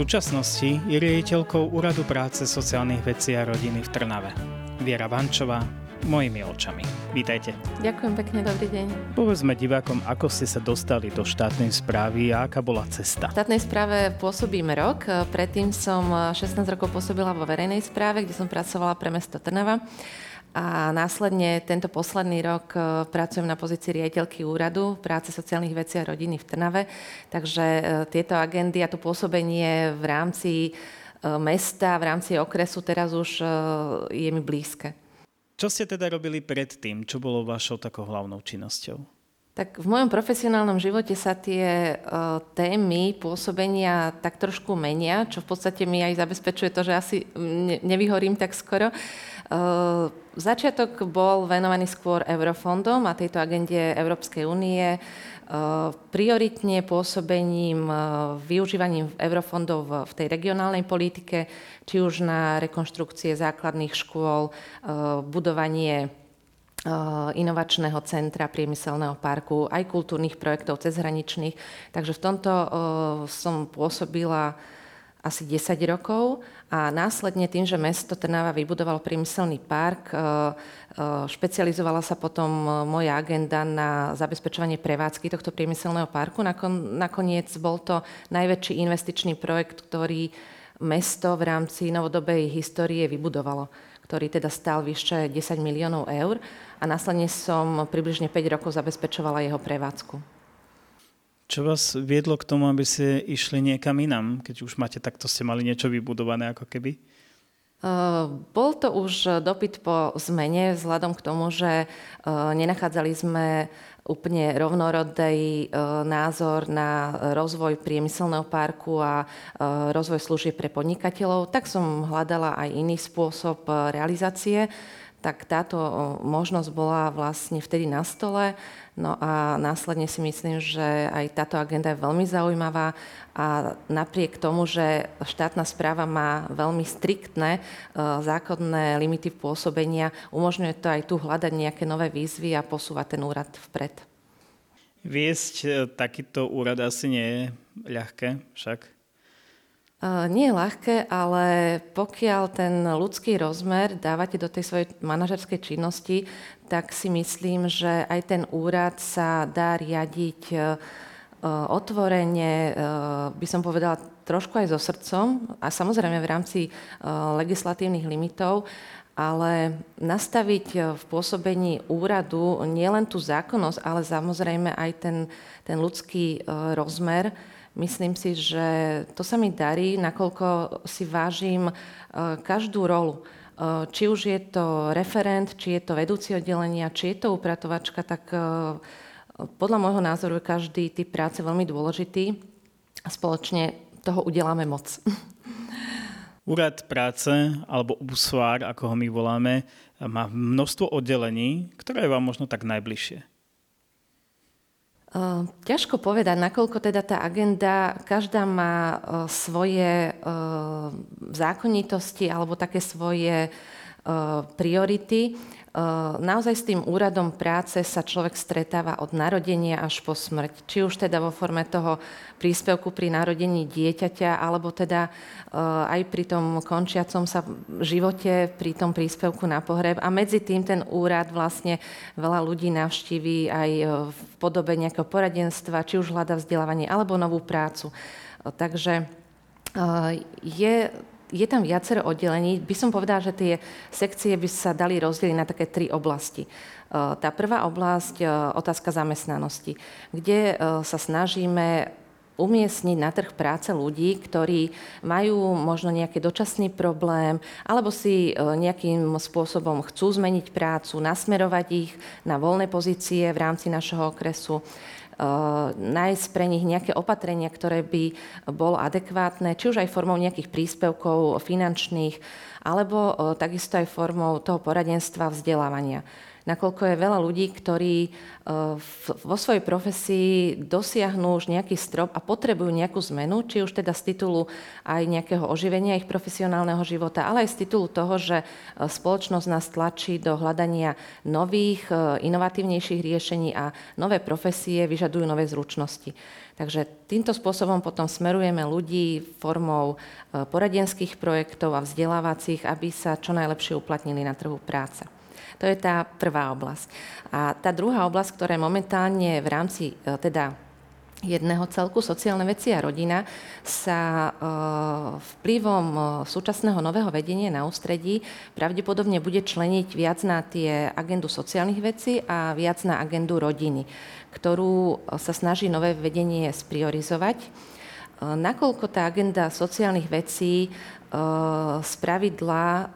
súčasnosti je riaditeľkou Úradu práce sociálnych vecí a rodiny v Trnave. Viera Vančová, mojimi očami. Vítajte. Ďakujem pekne, dobrý deň. Povedzme divákom, ako ste sa dostali do štátnej správy a aká bola cesta. V štátnej správe pôsobím rok. Predtým som 16 rokov pôsobila vo verejnej správe, kde som pracovala pre mesto Trnava. A následne tento posledný rok e, pracujem na pozícii riaditeľky úradu práce sociálnych vecí a rodiny v Trnave. Takže e, tieto agendy a to pôsobenie v rámci e, mesta, v rámci okresu teraz už je mi blízke. Čo ste teda robili predtým? Čo bolo vašou takou hlavnou činnosťou? Tak v mojom profesionálnom živote sa tie uh, témy pôsobenia tak trošku menia, čo v podstate mi aj zabezpečuje to, že asi ne, nevyhorím tak skoro. Uh, začiatok bol venovaný skôr eurofondom a tejto agende Európskej únie, uh, prioritne pôsobením, uh, využívaním eurofondov v, tej regionálnej politike, či už na rekonštrukcie základných škôl, budovanie inovačného centra, priemyselného parku, aj kultúrnych projektov cezhraničných. Takže v tomto som pôsobila asi 10 rokov a následne tým, že mesto Trnava vybudovalo priemyselný park, špecializovala sa potom moja agenda na zabezpečovanie prevádzky tohto priemyselného parku. Nakoniec bol to najväčší investičný projekt, ktorý mesto v rámci novodobej histórie vybudovalo ktorý teda stál vyše 10 miliónov eur a následne som približne 5 rokov zabezpečovala jeho prevádzku. Čo vás viedlo k tomu, aby ste išli niekam inam, keď už máte takto, ste mali niečo vybudované ako keby? Uh, bol to už dopyt po zmene vzhľadom k tomu, že uh, nenachádzali sme úplne rovnorodý uh, názor na rozvoj priemyselného parku a rozvoj služieb pre podnikateľov, tak som hľadala aj iný spôsob realizácie tak táto možnosť bola vlastne vtedy na stole. No a následne si myslím, že aj táto agenda je veľmi zaujímavá a napriek tomu, že štátna správa má veľmi striktné zákonné limity pôsobenia, umožňuje to aj tu hľadať nejaké nové výzvy a posúvať ten úrad vpred. Viesť e, takýto úrad asi nie je ľahké však. Nie je ľahké, ale pokiaľ ten ľudský rozmer dávate do tej svojej manažerskej činnosti, tak si myslím, že aj ten úrad sa dá riadiť e, otvorene, e, by som povedala trošku aj so srdcom a samozrejme v rámci e, legislatívnych limitov, ale nastaviť v pôsobení úradu nielen tú zákonnosť, ale samozrejme aj ten, ten ľudský rozmer, Myslím si, že to sa mi darí, nakoľko si vážim e, každú rolu. E, či už je to referent, či je to vedúci oddelenia, či je to upratovačka, tak e, podľa môjho názoru je každý typ práce veľmi dôležitý a spoločne toho udeláme moc. Úrad práce, alebo úsvár, ako ho my voláme, má množstvo oddelení, ktoré je vám možno tak najbližšie. Ehm, ťažko povedať, nakoľko teda tá agenda, každá má e, svoje e, zákonitosti alebo také svoje e, priority. Naozaj s tým úradom práce sa človek stretáva od narodenia až po smrť. Či už teda vo forme toho príspevku pri narodení dieťaťa, alebo teda aj pri tom končiacom sa živote, pri tom príspevku na pohreb. A medzi tým ten úrad vlastne veľa ľudí navštíví aj v podobe nejakého poradenstva, či už hľada vzdelávanie, alebo novú prácu. Takže je je tam viacero oddelení. By som povedala, že tie sekcie by sa dali rozdeliť na také tri oblasti. E, tá prvá oblasť, e, otázka zamestnanosti, kde e, sa snažíme umiestniť na trh práce ľudí, ktorí majú možno nejaký dočasný problém alebo si nejakým spôsobom chcú zmeniť prácu, nasmerovať ich na voľné pozície v rámci našeho okresu Eh, nájsť pre nich nejaké opatrenia, ktoré by bolo adekvátne, či už aj formou nejakých príspevkov finančných, alebo eh, takisto aj formou toho poradenstva vzdelávania nakoľko je veľa ľudí, ktorí e, vo svojej profesii dosiahnu už nejaký strop a potrebujú nejakú zmenu, či už teda z titulu aj nejakého oživenia ich profesionálneho života, ale aj z titulu toho, že e, spoločnosť nás tlačí do hľadania nových, e, inovatívnejších riešení a nové profesie vyžadujú nové zručnosti. Takže týmto spôsobom potom smerujeme ľudí formou poradenských projektov a vzdelávacích, aby sa čo najlepšie uplatnili na trhu práce. To je tá prvá oblasť. A tá druhá oblasť, ktorá momentálne v rámci e, teda jedného celku, sociálne veci a rodina, sa e, vplyvom e, súčasného nového vedenia na ústredí pravdepodobne bude členiť viac na tie agendu sociálnych vecí a viac na agendu rodiny, ktorú sa snaží nové vedenie spriorizovať. Nakoľko tá agenda sociálnych vecí z pravidla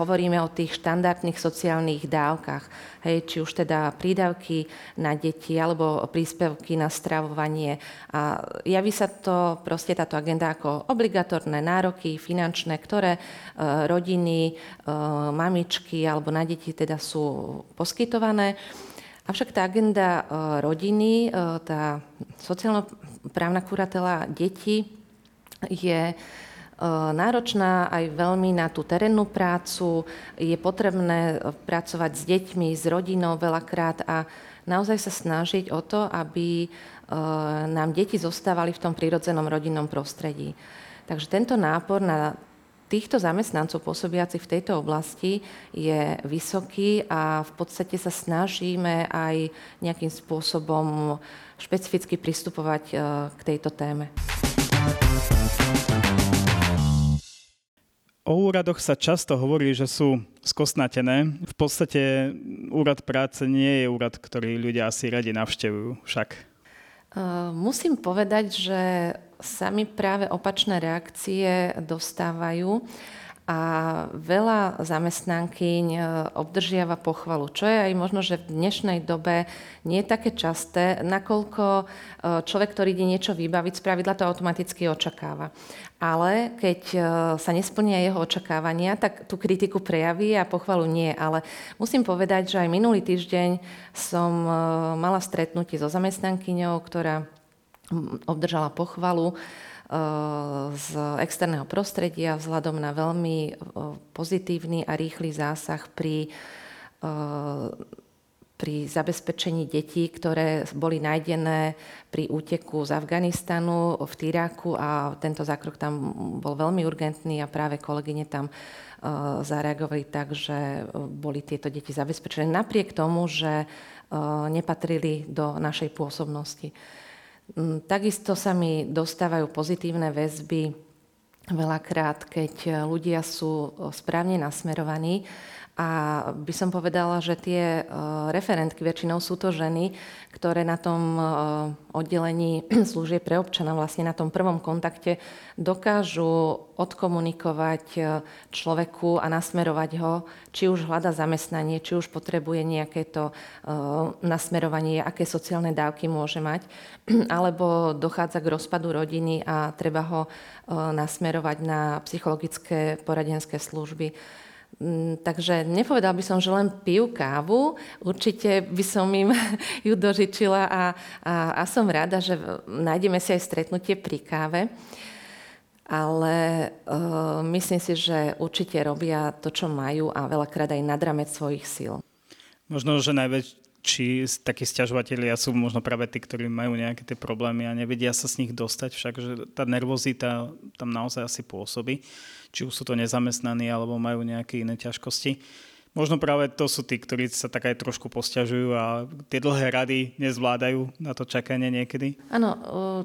hovoríme o tých štandardných sociálnych dávkach, hej, či už teda prídavky na deti alebo príspevky na stravovanie. A javí sa to proste táto agenda ako obligatórne nároky finančné, ktoré rodiny, mamičky alebo na deti teda sú poskytované. Avšak tá agenda rodiny, tá sociálno-právna kuratela detí je náročná aj veľmi na tú terénnu prácu. Je potrebné pracovať s deťmi, s rodinou veľakrát a naozaj sa snažiť o to, aby nám deti zostávali v tom prírodzenom rodinnom prostredí. Takže tento nápor na týchto zamestnancov pôsobiacich v tejto oblasti je vysoký a v podstate sa snažíme aj nejakým spôsobom špecificky pristupovať k tejto téme. O úradoch sa často hovorí, že sú skosnatené. V podstate úrad práce nie je úrad, ktorý ľudia asi radi navštevujú však. Musím povedať, že sami práve opačné reakcie dostávajú a veľa zamestnankyň e, obdržiava pochvalu, čo je aj možno, že v dnešnej dobe nie je také časté, nakoľko e, človek, ktorý ide niečo vybaviť, z pravidla to automaticky očakáva. Ale keď e, sa nesplnia jeho očakávania, tak tú kritiku prejaví a pochvalu nie. Ale musím povedať, že aj minulý týždeň som mala stretnutie so zamestnankyňou, ktorá obdržala pochvalu z externého prostredia vzhľadom na veľmi pozitívny a rýchly zásah pri, pri zabezpečení detí, ktoré boli nájdené pri úteku z Afganistanu v Týraku a tento zákrok tam bol veľmi urgentný a práve kolegyne tam zareagovali tak, že boli tieto deti zabezpečené napriek tomu, že nepatrili do našej pôsobnosti. Mm, takisto sa mi dostávajú pozitívne väzby veľakrát, keď ľudia sú správne nasmerovaní a by som povedala, že tie e, referentky, väčšinou sú to ženy, ktoré na tom e, oddelení slúžie pre občana, vlastne na tom prvom kontakte dokážu odkomunikovať e, človeku a nasmerovať ho, či už hľada zamestnanie, či už potrebuje nejaké to nasmerovanie, aké sociálne dávky môže mať, alebo dochádza k rozpadu rodiny a treba ho nasmerovať na psychologické poradenské služby. Mm, takže nepovedal by som, že len pijú kávu. Určite by som im ju dožičila a, a, a som rada, že nájdeme si aj stretnutie pri káve. Ale uh, myslím si, že určite robia to, čo majú a veľakrát aj nad ramec svojich síl. Možno, že najväčší takí stiažovateľia sú možno práve tí, ktorí majú nejaké tie problémy a nevedia sa z nich dostať, však že tá nervozita tam naozaj asi pôsobí či už sú to nezamestnaní alebo majú nejaké iné ťažkosti. Možno práve to sú tí, ktorí sa tak aj trošku posťažujú a tie dlhé rady nezvládajú na to čakanie niekedy? Áno,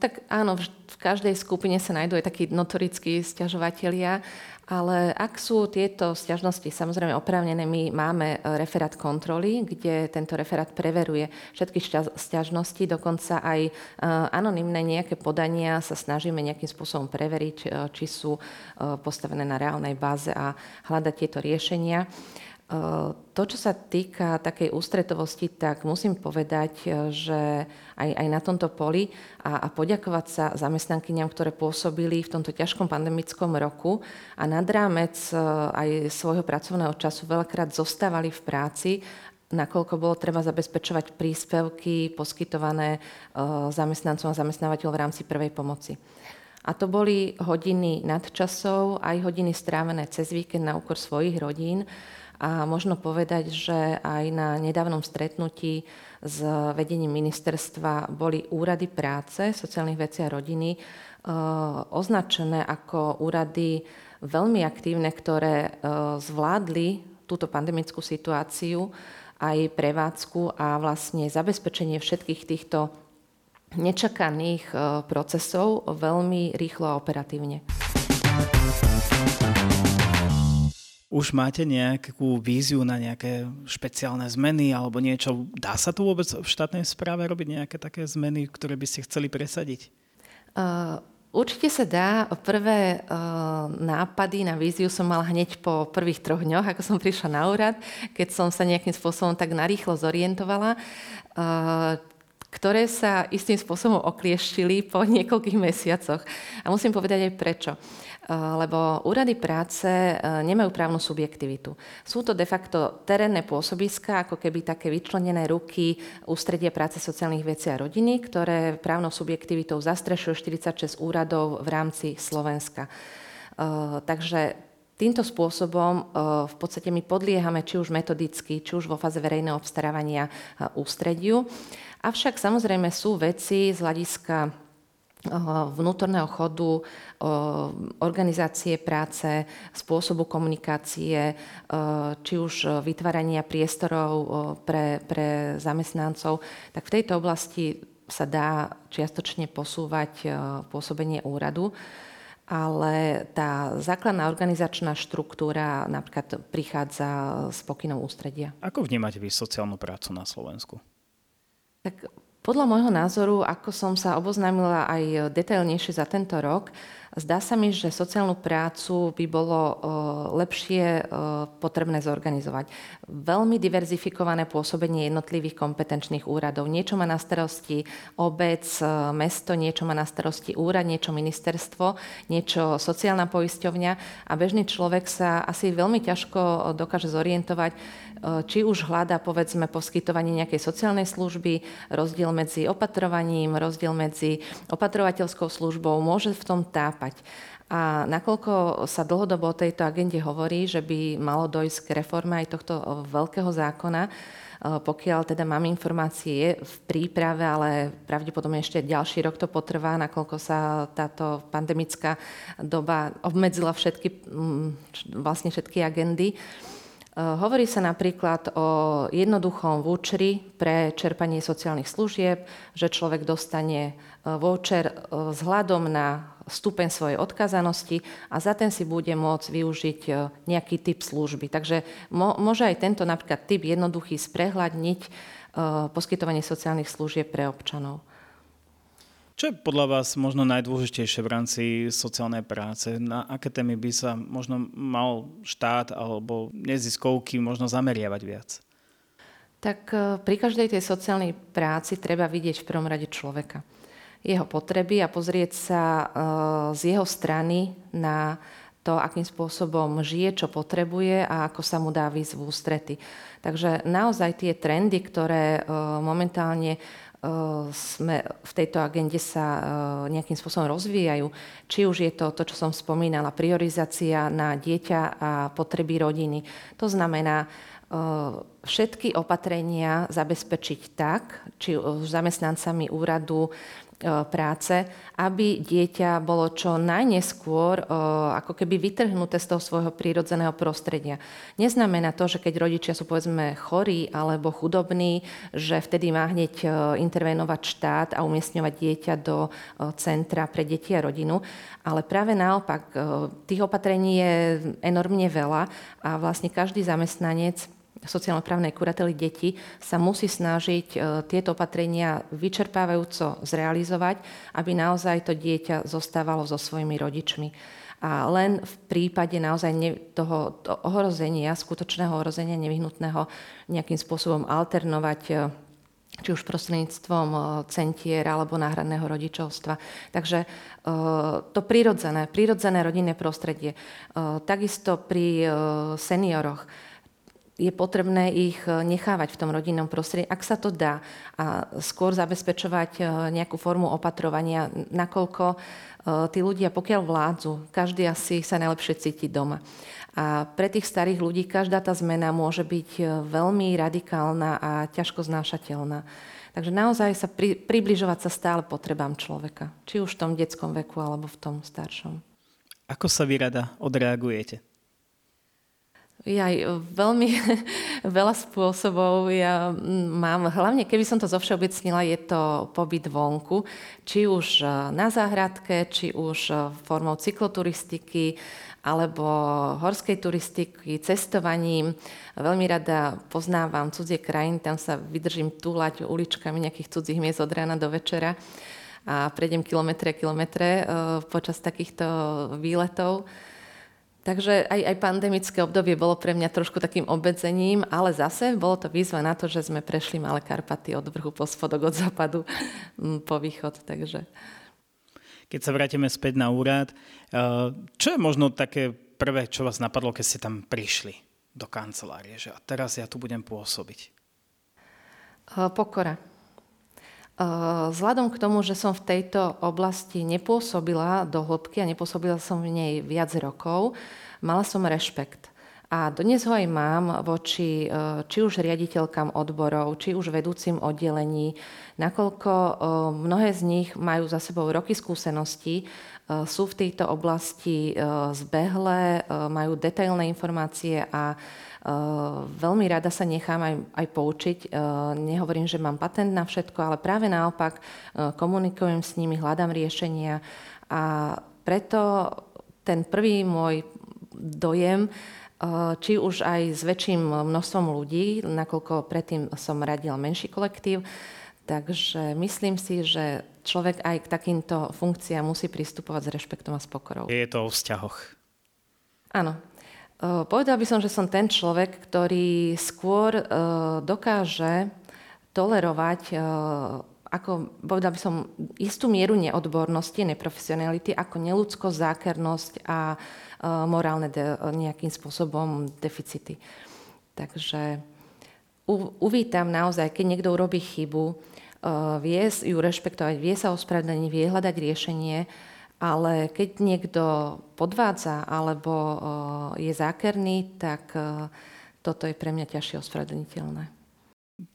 tak áno, v každej skupine sa nájdú aj takí notorickí stiažovateľia, ale ak sú tieto stiažnosti samozrejme oprávnené, my máme e, referát kontroly, kde tento referát preveruje všetky stiažnosti, dokonca aj e, anonimné nejaké podania sa snažíme nejakým spôsobom preveriť, e, či sú postavené na reálnej báze a hľadať tieto riešenia. To, čo sa týka takej ústretovosti, tak musím povedať, že aj, aj na tomto poli a, a poďakovať sa zamestnankyňam, ktoré pôsobili v tomto ťažkom pandemickom roku a nad rámec e, aj svojho pracovného času veľakrát zostávali v práci nakoľko bolo treba zabezpečovať príspevky poskytované zamestnancom a zamestnávateľom v rámci prvej pomoci. A to boli hodiny nadčasov, aj hodiny strávené cez víkend na úkor svojich rodín A možno povedať, že aj na nedávnom stretnutí s vedením ministerstva boli úrady práce, sociálnych vecí a rodiny označené ako úrady veľmi aktívne, ktoré zvládli túto pandemickú situáciu aj prevádzku a vlastne zabezpečenie všetkých týchto nečakaných e, procesov veľmi rýchlo a operatívne. Už máte nejakú víziu na nejaké špeciálne zmeny alebo niečo? Dá sa tu vôbec v štátnej správe robiť nejaké také zmeny, ktoré by ste chceli presadiť? Uh, určite sa dá. Prvé uh, nápady na víziu som mala hneď po prvých troch dňoch, ako som prišla na úrad, keď som sa nejakým spôsobom tak narýchlo zorientovala. Uh, ktoré sa istým spôsobom oklieštili po niekoľkých mesiacoch. A musím povedať aj prečo. Eh, lebo úrady práce eh, nemajú právnu subjektivitu. Sú to de facto terénne pôsobiska, ako keby také vyčlenené ruky ústredie práce sociálnych vecí a rodiny, ktoré právnou subjektivitou zastrešujú 46 úradov v rámci Slovenska. Eh, takže Týmto spôsobom v podstate my podliehame či už metodicky, či už vo fáze verejného obstarávania ústrediu. Avšak samozrejme sú veci z hľadiska eh, vnútorného chodu, eh, organizácie práce, spôsobu komunikácie, eh, či už vytvárania priestorov pre, pre zamestnancov, tak v tejto oblasti sa dá čiastočne posúvať pôsobenie úradu ale tá základná organizačná štruktúra napríklad prichádza z pokynov ústredia. Ako vnímate vy sociálnu prácu na Slovensku? Tak podľa môjho názoru, ako som sa oboznámila aj detailnejšie za tento rok, Zdá sa mi, že sociálnu prácu by bolo e, lepšie e, potrebné zorganizovať. Veľmi diverzifikované pôsobenie jednotlivých kompetenčných úradov. Niečo má na starosti obec, e, mesto, niečo má na starosti úrad, niečo ministerstvo, niečo sociálna poisťovňa a bežný človek sa asi veľmi ťažko dokáže zorientovať, či už hľadá povedzme poskytovanie nejakej sociálnej služby, rozdiel medzi opatrovaním, rozdiel medzi opatrovateľskou službou, môže v tom tápať. A nakoľko sa dlhodobo o tejto agende hovorí, že by malo dojsť k reforme aj tohto veľkého zákona, pokiaľ teda mám informácie, je v príprave, ale pravdepodobne ešte ďalší rok to potrvá, nakoľko sa táto pandemická doba obmedzila všetky, vlastne všetky agendy. Hovorí sa napríklad o jednoduchom voucheri pre čerpanie sociálnych služieb, že človek dostane voucher vzhľadom na stupeň svojej odkazanosti a za ten si bude môcť využiť e, nejaký typ služby. Takže môže aj tento napríklad typ jednoduchý sprehľadniť e, poskytovanie sociálnych služieb pre občanov. Čo je podľa vás možno najdôležitejšie v rámci sociálnej práce? Na aké témy by sa možno mal štát alebo neziskovky možno zameriavať viac? Tak e, pri každej tej sociálnej práci treba vidieť v prvom rade človeka jeho potreby a pozrieť sa e, z jeho strany na to, akým spôsobom žije, čo potrebuje a ako sa mu dá výsť ústrety. Takže naozaj tie trendy, ktoré e, momentálne sme v tejto agende sa nejakým spôsobom rozvíjajú. Či už je to to, čo som spomínala, priorizácia na dieťa a potreby rodiny. To znamená všetky opatrenia zabezpečiť tak, či už zamestnancami úradu, práce, aby dieťa bolo čo najneskôr ako keby vytrhnuté z toho svojho prírodzeného prostredia. Neznamená to, že keď rodičia sú povedzme chorí alebo chudobní, že vtedy má hneď intervenovať štát a umiestňovať dieťa do centra pre deti a rodinu, ale práve naopak tých opatrení je enormne veľa a vlastne každý zamestnanec sociálno-právnej kurately detí sa musí snažiť e, tieto opatrenia vyčerpávajúco zrealizovať, aby naozaj to dieťa zostávalo so svojimi rodičmi. A len v prípade naozaj toho, toho ohrozenia, skutočného ohrozenia nevyhnutného nejakým spôsobom alternovať e, či už prostredníctvom e, centier alebo náhradného rodičovstva. Takže to prirodzené, prirodzené rodinné prostredie. Takisto pri senioroch je potrebné ich nechávať v tom rodinnom prostredí, ak sa to dá. A skôr zabezpečovať nejakú formu opatrovania, nakoľko tí ľudia, pokiaľ vládzu, každý asi sa najlepšie cíti doma. A pre tých starých ľudí každá tá zmena môže byť veľmi radikálna a ťažko znášateľná. Takže naozaj sa pri, približovať sa stále potrebám človeka. Či už v tom detskom veku, alebo v tom staršom. Ako sa vy rada odreagujete? Ja veľmi veľa spôsobov ja mám, hlavne keby som to zovšeobecnila, je to pobyt vonku, či už na záhradke, či už formou cykloturistiky, alebo horskej turistiky, cestovaním. Veľmi rada poznávam cudzie krajiny, tam sa vydržím túlať uličkami nejakých cudzích miest od rána do večera a prejdem kilometre a kilometre e, počas takýchto výletov. Takže aj, aj pandemické obdobie bolo pre mňa trošku takým obmedzením, ale zase bolo to výzva na to, že sme prešli Malé Karpaty od vrchu po spodok, od západu po východ. Takže keď sa vrátime späť na úrad, eh, čo je možno také prvé, čo vás napadlo, keď ste tam prišli do kancelárie, že a teraz ja tu budem pôsobiť? Eh, pokora. Eh, vzhľadom k tomu, že som v tejto oblasti nepôsobila do hĺbky a nepôsobila som v nej viac rokov, mala som rešpekt. A dnes ho aj mám voči či už riaditeľkám odborov, či už vedúcim oddelení, nakoľko eh, mnohé z nich majú za sebou roky skúseností, eh, sú v tejto oblasti eh, zbehlé, majú detailné informácie a veľmi rada sa nechám aj, aj poučiť. Nehovorím, že mám patent na všetko, ale práve naopak komunikujem s nimi, hľadám riešenia a preto ten prvý môj dojem, či už aj s väčším množstvom ľudí, nakoľko predtým som radil menší kolektív, Takže myslím si, že človek aj k takýmto funkciám musí pristupovať s rešpektom a s pokorou. Je to o vzťahoch. Áno. Povedal by som, že som ten človek, ktorý skôr dokáže tolerovať ako, povedal by som, istú mieru neodbornosti, neprofesionality, ako neludskosť, zákernosť a morálne de, nejakým spôsobom deficity. Takže uvítam naozaj, keď niekto urobí chybu, Eh, vie ju rešpektovať, vie sa ospravedlniť, vie hľadať riešenie, ale keď niekto podvádza alebo je zákerný, tak toto je pre mňa ťažšie ospravedlniteľné.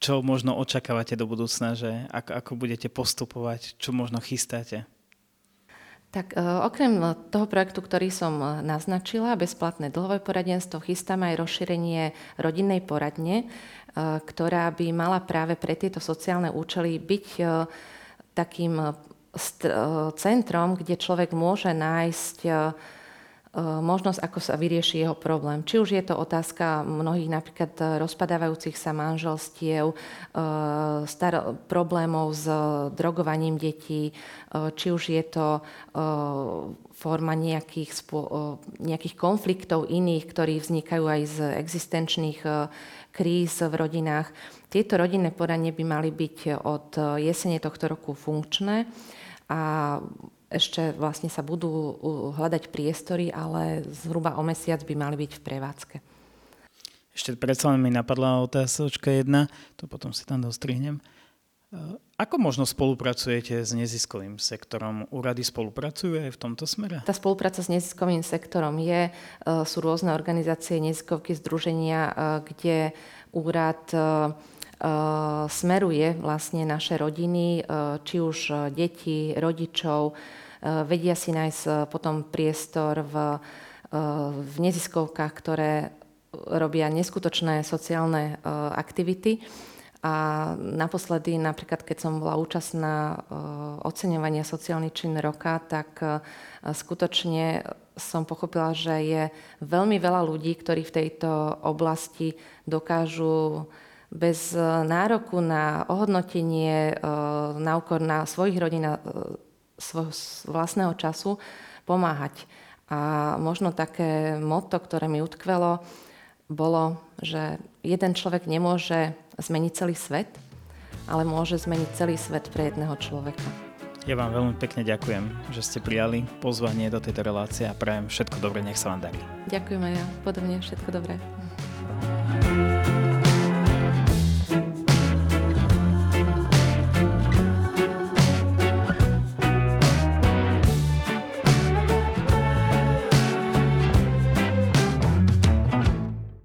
Čo možno očakávate do budúcna, že ako, ako budete postupovať, čo možno chystáte? Tak okrem toho projektu, ktorý som naznačila, bezplatné dlhové poradenstvo, chystám aj rozšírenie rodinnej poradne, E, ktorá by mala práve pre tieto sociálne účely byť e, takým e, centrom, kde človek môže nájsť možnosť, ako sa vyrieši jeho problém. Či už je to otázka mnohých napríklad rozpadávajúcich sa manželstiev, star- problémov s drogovaním detí, či už je to forma nejakých, nejakých konfliktov iných, ktorí vznikajú aj z existenčných kríz v rodinách. Tieto rodinné poradne by mali byť od jesene tohto roku funkčné a ešte vlastne sa budú hľadať priestory, ale zhruba o mesiac by mali byť v prevádzke. Ešte predsa len mi napadla otázočka jedna, to potom si tam dostrihnem. Ako možno spolupracujete s neziskovým sektorom? Úrady spolupracujú aj v tomto smere? Tá spolupráca s neziskovým sektorom je, e, sú rôzne organizácie, neziskovky, združenia, e, kde úrad e, smeruje vlastne naše rodiny, či už deti, rodičov, vedia si nájsť potom priestor v, v neziskovkách, ktoré robia neskutočné sociálne aktivity. A naposledy, napríklad keď som bola účastná oceňovania sociálny čin roka, tak skutočne som pochopila, že je veľmi veľa ľudí, ktorí v tejto oblasti dokážu bez nároku na ohodnotenie, uh, na úkor na svojich rodín, na svojho vlastného času pomáhať. A možno také motto, ktoré mi utkvelo, bolo, že jeden človek nemôže zmeniť celý svet, ale môže zmeniť celý svet pre jedného človeka. Ja vám veľmi pekne ďakujem, že ste prijali pozvanie do tejto relácie a prajem všetko dobré, nech sa vám darí. Ďakujem aj ja, podobne všetko dobré.